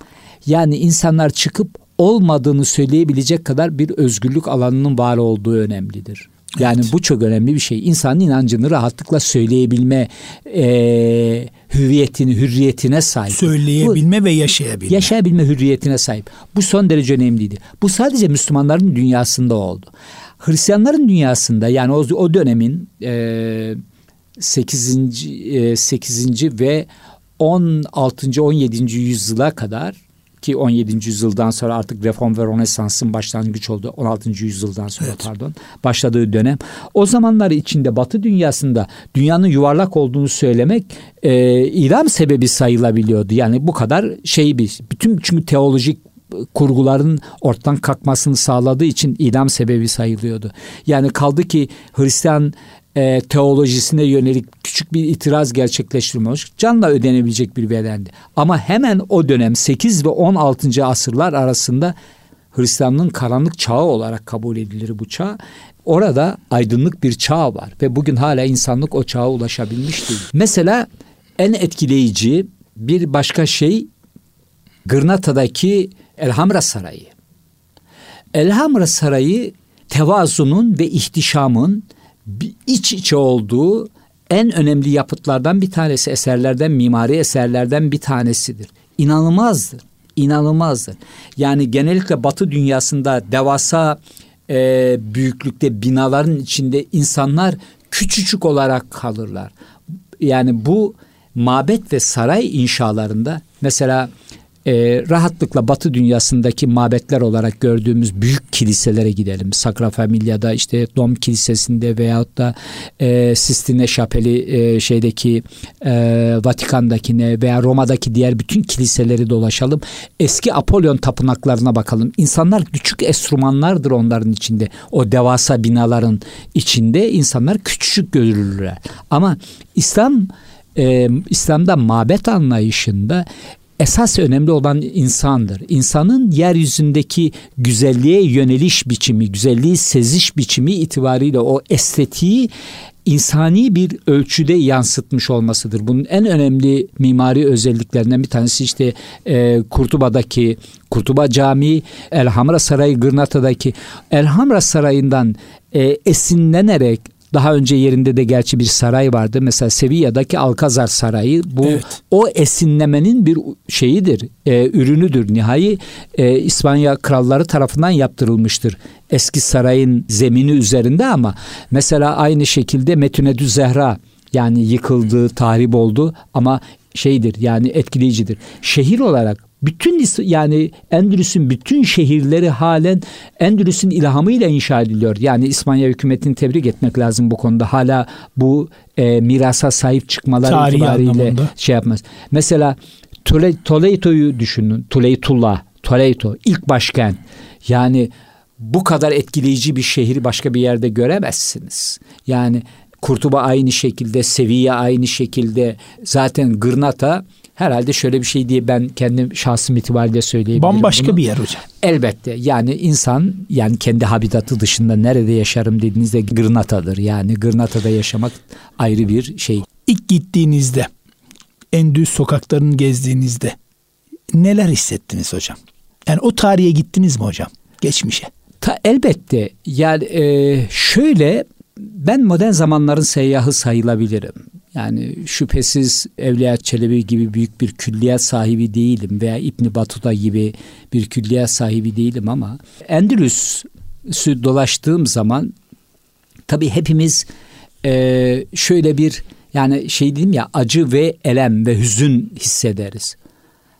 Yani insanlar çıkıp olmadığını söyleyebilecek kadar bir özgürlük alanının var olduğu önemlidir. Yani evet. bu çok önemli bir şey. İnsanın inancını rahatlıkla söyleyebilme e, hüviyetini, hürriyetine sahip. Söyleyebilme bu, ve yaşayabilme. Yaşayabilme hürriyetine sahip. Bu son derece önemliydi. Bu sadece Müslümanların dünyasında oldu. Hristiyanların dünyasında yani o, o dönemin e, 8. E, 8. ve 16. 17. yüzyıla kadar ki 17. yüzyıldan sonra artık reform ve rönesansın başlangıç oldu 16. yüzyıldan sonra evet. pardon başladığı dönem. O zamanlar içinde Batı dünyasında dünyanın yuvarlak olduğunu söylemek e, idam sebebi sayılabiliyordu. Yani bu kadar şey bir bütün çünkü teolojik kurguların ortadan kalkmasını sağladığı için idam sebebi sayılıyordu. Yani kaldı ki Hristiyan e, teolojisine yönelik küçük bir itiraz gerçekleştirmiş. Canla ödenebilecek bir bedendi. Ama hemen o dönem 8 ve 16. asırlar arasında Hristiyanlığın karanlık çağı olarak kabul edilir bu çağ. Orada aydınlık bir çağ var ve bugün hala insanlık o çağa ulaşabilmiş değil. Mesela en etkileyici bir başka şey Gırnata'daki Elhamra Sarayı. Elhamra Sarayı tevazunun ve ihtişamın iç içe olduğu en önemli yapıtlardan bir tanesi, eserlerden, mimari eserlerden bir tanesidir. İnanılmazdır, inanılmazdır. Yani genellikle Batı dünyasında devasa e, büyüklükte binaların içinde insanlar küçücük olarak kalırlar. Yani bu mabet ve saray inşalarında mesela e, rahatlıkla Batı dünyasındaki mabetler olarak gördüğümüz büyük kiliselere gidelim. Sacra Familia'da işte Dom Kilisesi'nde veyahut da e, Sistine Şapeli e, şeydeki e, Vatikan'dakine veya Roma'daki diğer bütün kiliseleri dolaşalım. Eski Apollon tapınaklarına bakalım. İnsanlar küçük enstrümanlardır onların içinde. O devasa binaların içinde insanlar küçücük görülürler. Ama İslam e, İslam'da mabet anlayışında esas önemli olan insandır. İnsanın yeryüzündeki güzelliğe yöneliş biçimi, güzelliği seziş biçimi itibariyle o estetiği insani bir ölçüde yansıtmış olmasıdır. Bunun en önemli mimari özelliklerinden bir tanesi işte e, Kurtuba'daki Kurtuba Camii, Elhamra Sarayı Gırnata'daki Elhamra Sarayı'ndan e, esinlenerek daha önce yerinde de gerçi bir saray vardı. Mesela Sevilla'daki Alcazar Sarayı bu evet. o esinlemenin bir şeyidir, e, ürünüdür. Nihai e, İspanya kralları tarafından yaptırılmıştır. Eski sarayın zemini üzerinde ama mesela aynı şekilde Metünedü Zehra yani yıkıldı, tahrip oldu ama şeydir yani etkileyicidir. Şehir olarak bütün yani Endülüs'ün bütün şehirleri halen Endülüs'ün ilhamıyla inşa ediliyor. Yani İspanya hükümetini tebrik etmek lazım bu konuda. Hala bu e, mirasa sahip çıkmalar Tarihi itibariyle anlamında. şey yapmaz. Mesela Toledo'yu düşünün. Toledo'la, Toledo ilk başkent. Yani bu kadar etkileyici bir şehri başka bir yerde göremezsiniz. Yani Kurtuba aynı şekilde, Sevilla aynı şekilde, zaten Gırnata herhalde şöyle bir şey diye ben kendim şahsım itibariyle söyleyebilirim. Bambaşka bunu. bir yer hocam. Elbette yani insan yani kendi habitatı dışında nerede yaşarım dediğinizde Gırnata'dır. Yani Gırnata'da yaşamak ayrı bir şey. İlk gittiğinizde Endüz sokaklarını gezdiğinizde neler hissettiniz hocam? Yani o tarihe gittiniz mi hocam? Geçmişe. Ta, elbette. Yani e, şöyle ben modern zamanların seyyahı sayılabilirim. Yani şüphesiz Evliya Çelebi gibi büyük bir külliyat sahibi değilim veya İbni Batuta gibi bir külliyat sahibi değilim ama Endülüs'ü dolaştığım zaman tabii hepimiz e, şöyle bir yani şey dedim ya acı ve elem ve hüzün hissederiz.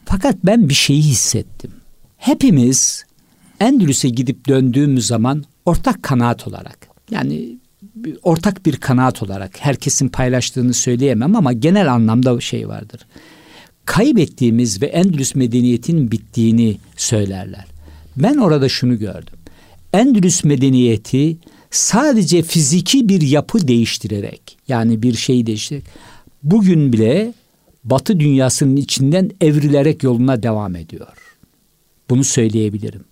Fakat ben bir şeyi hissettim. Hepimiz Endülüs'e gidip döndüğümüz zaman ortak kanaat olarak yani ortak bir kanaat olarak herkesin paylaştığını söyleyemem ama genel anlamda şey vardır. Kaybettiğimiz ve Endülüs medeniyetinin bittiğini söylerler. Ben orada şunu gördüm. Endülüs medeniyeti sadece fiziki bir yapı değiştirerek yani bir şey değiştirerek bugün bile Batı dünyasının içinden evrilerek yoluna devam ediyor. Bunu söyleyebilirim.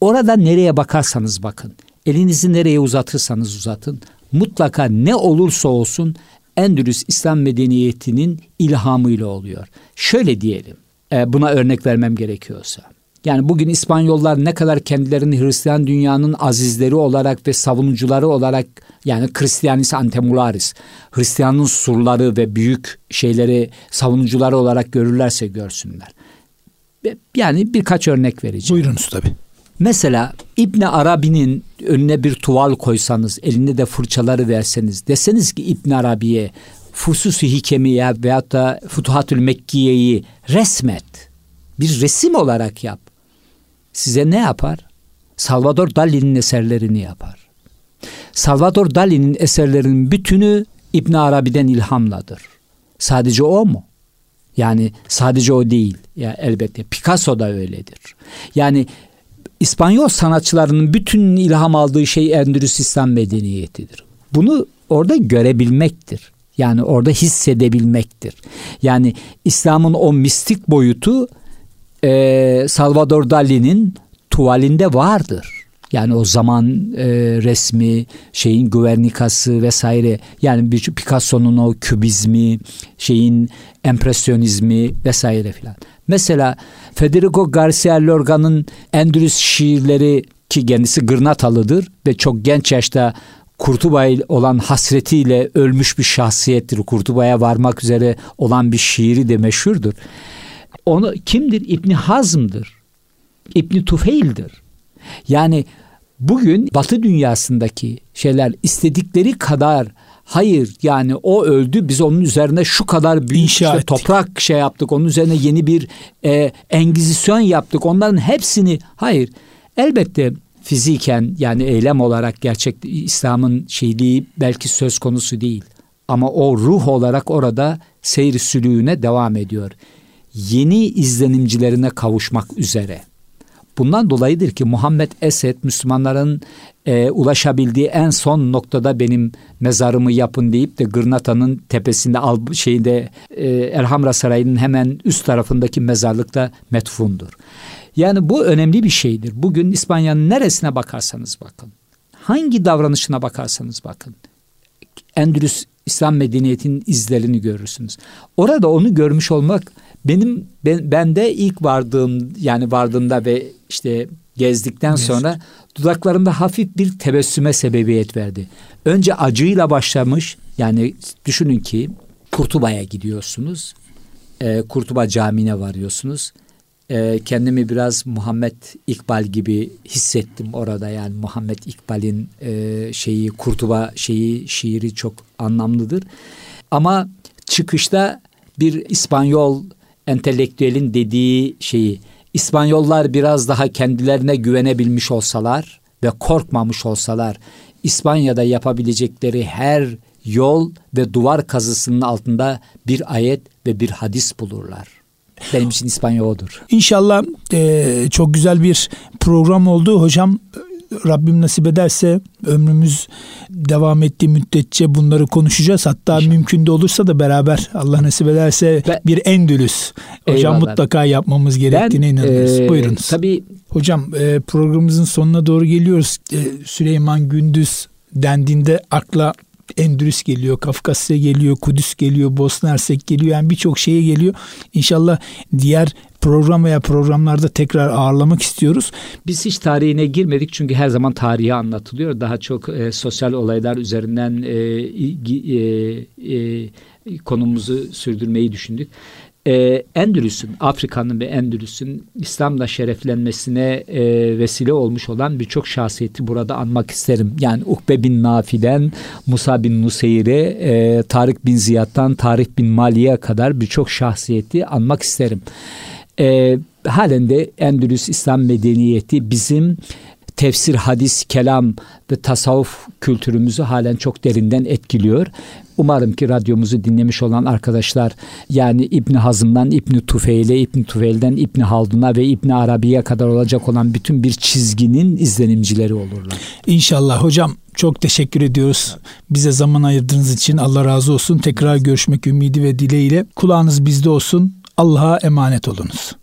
Orada nereye bakarsanız bakın, elinizi nereye uzatırsanız uzatın, mutlaka ne olursa olsun Endülüs İslam medeniyetinin ilhamıyla oluyor. Şöyle diyelim, e, buna örnek vermem gerekiyorsa. Yani bugün İspanyollar ne kadar kendilerini Hristiyan dünyanın azizleri olarak ve savunucuları olarak yani Christianis Antemularis, Hristiyanın surları ve büyük şeyleri savunucuları olarak görürlerse görsünler. Yani birkaç örnek vereceğim. Buyurunuz tabii. Mesela İbn Arabi'nin önüne bir tuval koysanız, elinde de fırçaları verseniz, deseniz ki İbn Arabi'ye Fusus-u Hikemiye veyahut da Futuhatül Mekkiye'yi resmet. Bir resim olarak yap. Size ne yapar? Salvador Dali'nin eserlerini yapar. Salvador Dali'nin eserlerinin bütünü İbn Arabi'den ilhamladır. Sadece o mu? Yani sadece o değil. Ya elbette Picasso da öyledir. Yani İspanyol sanatçılarının bütün ilham aldığı şey Endülüs İslam medeniyetidir. Bunu orada görebilmektir. Yani orada hissedebilmektir. Yani İslam'ın o mistik boyutu e, Salvador Dali'nin tuvalinde vardır. Yani o zaman e, resmi, şeyin güvernikası vesaire. Yani bir Picasso'nun o kübizmi, şeyin empresyonizmi vesaire filan. Mesela Federico Garcia Lorca'nın Endülüs şiirleri ki kendisi Gırnatalıdır ve çok genç yaşta Kurtuba'ya olan hasretiyle ölmüş bir şahsiyettir. Kurtuba'ya varmak üzere olan bir şiiri de meşhurdur. Onu kimdir? İbni Hazm'dır. İbni Tufeil'dir. Yani Bugün Batı dünyasındaki şeyler istedikleri kadar Hayır yani o öldü biz onun üzerine şu kadar büyük işte toprak şey yaptık onun üzerine yeni bir e, engizisyon yaptık onların hepsini hayır elbette fiziken yani eylem olarak gerçek İslam'ın şeyliği belki söz konusu değil ama o ruh olarak orada seyri sülüğüne devam ediyor. Yeni izlenimcilerine kavuşmak üzere. Bundan dolayıdır ki Muhammed Esed Müslümanların e, ulaşabildiği en son noktada benim mezarımı yapın deyip de Gırnata'nın tepesinde al şeyde e, Elhamra Sarayı'nın hemen üst tarafındaki mezarlıkta metfundur. Yani bu önemli bir şeydir. Bugün İspanya'nın neresine bakarsanız bakın. Hangi davranışına bakarsanız bakın. Endülüs İslam medeniyetinin izlerini görürsünüz. Orada onu görmüş olmak benim ben, ben de ilk vardığım yani vardığımda ve işte gezdikten Gezdik. sonra dudaklarımda hafif bir tebessüme sebebiyet verdi. Önce acıyla başlamış yani düşünün ki Kurtuba'ya gidiyorsunuz. E, Kurtuba Camii'ne varıyorsunuz. E, kendimi biraz Muhammed İkbal gibi hissettim orada yani Muhammed İkbal'in e, şeyi Kurtuba şeyi şiiri çok anlamlıdır. Ama çıkışta bir İspanyol entelektüelin dediği şeyi İspanyollar biraz daha kendilerine güvenebilmiş olsalar ve korkmamış olsalar İspanya'da yapabilecekleri her yol ve duvar kazısının altında bir ayet ve bir hadis bulurlar. Benim için İspanya odur. İnşallah e, çok güzel bir program oldu. Hocam Rabbim nasip ederse ömrümüz devam ettiği müddetçe bunları konuşacağız. Hatta İnşallah. mümkün de olursa da beraber Allah nasip ederse ben, bir Endülüs hocam eyvallah. mutlaka yapmamız gerektiğine ben, inanıyoruz. E, Buyurunuz. Tabii Hocam e, programımızın sonuna doğru geliyoruz. E, Süleyman Gündüz dendiğinde akla Endülüs geliyor, Kafkasya geliyor, Kudüs geliyor, Bosna Hersek geliyor. Yani birçok şeye geliyor. İnşallah diğer program veya programlarda tekrar ağırlamak istiyoruz. Biz hiç tarihine girmedik çünkü her zaman tarihi anlatılıyor. Daha çok e, sosyal olaylar üzerinden e, e, e, konumuzu sürdürmeyi düşündük e, Endülüs'ün, Afrika'nın ve Endülüs'ün İslam'la şereflenmesine e, vesile olmuş olan birçok şahsiyeti burada anmak isterim. Yani Ukbe bin Nafi'den, Musa bin Nuseyre, e, Tarık bin Ziyad'dan, Tarık bin Mali'ye kadar birçok şahsiyeti anmak isterim. E, halen de Endülüs İslam medeniyeti bizim tefsir, hadis, kelam ve tasavvuf kültürümüzü halen çok derinden etkiliyor. Umarım ki radyomuzu dinlemiş olan arkadaşlar yani İbn Hazım'dan İbn Tufeil'e, İbn Tufeil'den İbn Haldun'a ve İbn Arabi'ye kadar olacak olan bütün bir çizginin izlenimcileri olurlar. İnşallah hocam çok teşekkür ediyoruz. Bize zaman ayırdığınız için Allah razı olsun. Tekrar görüşmek ümidi ve dileğiyle kulağınız bizde olsun. Allah'a emanet olunuz.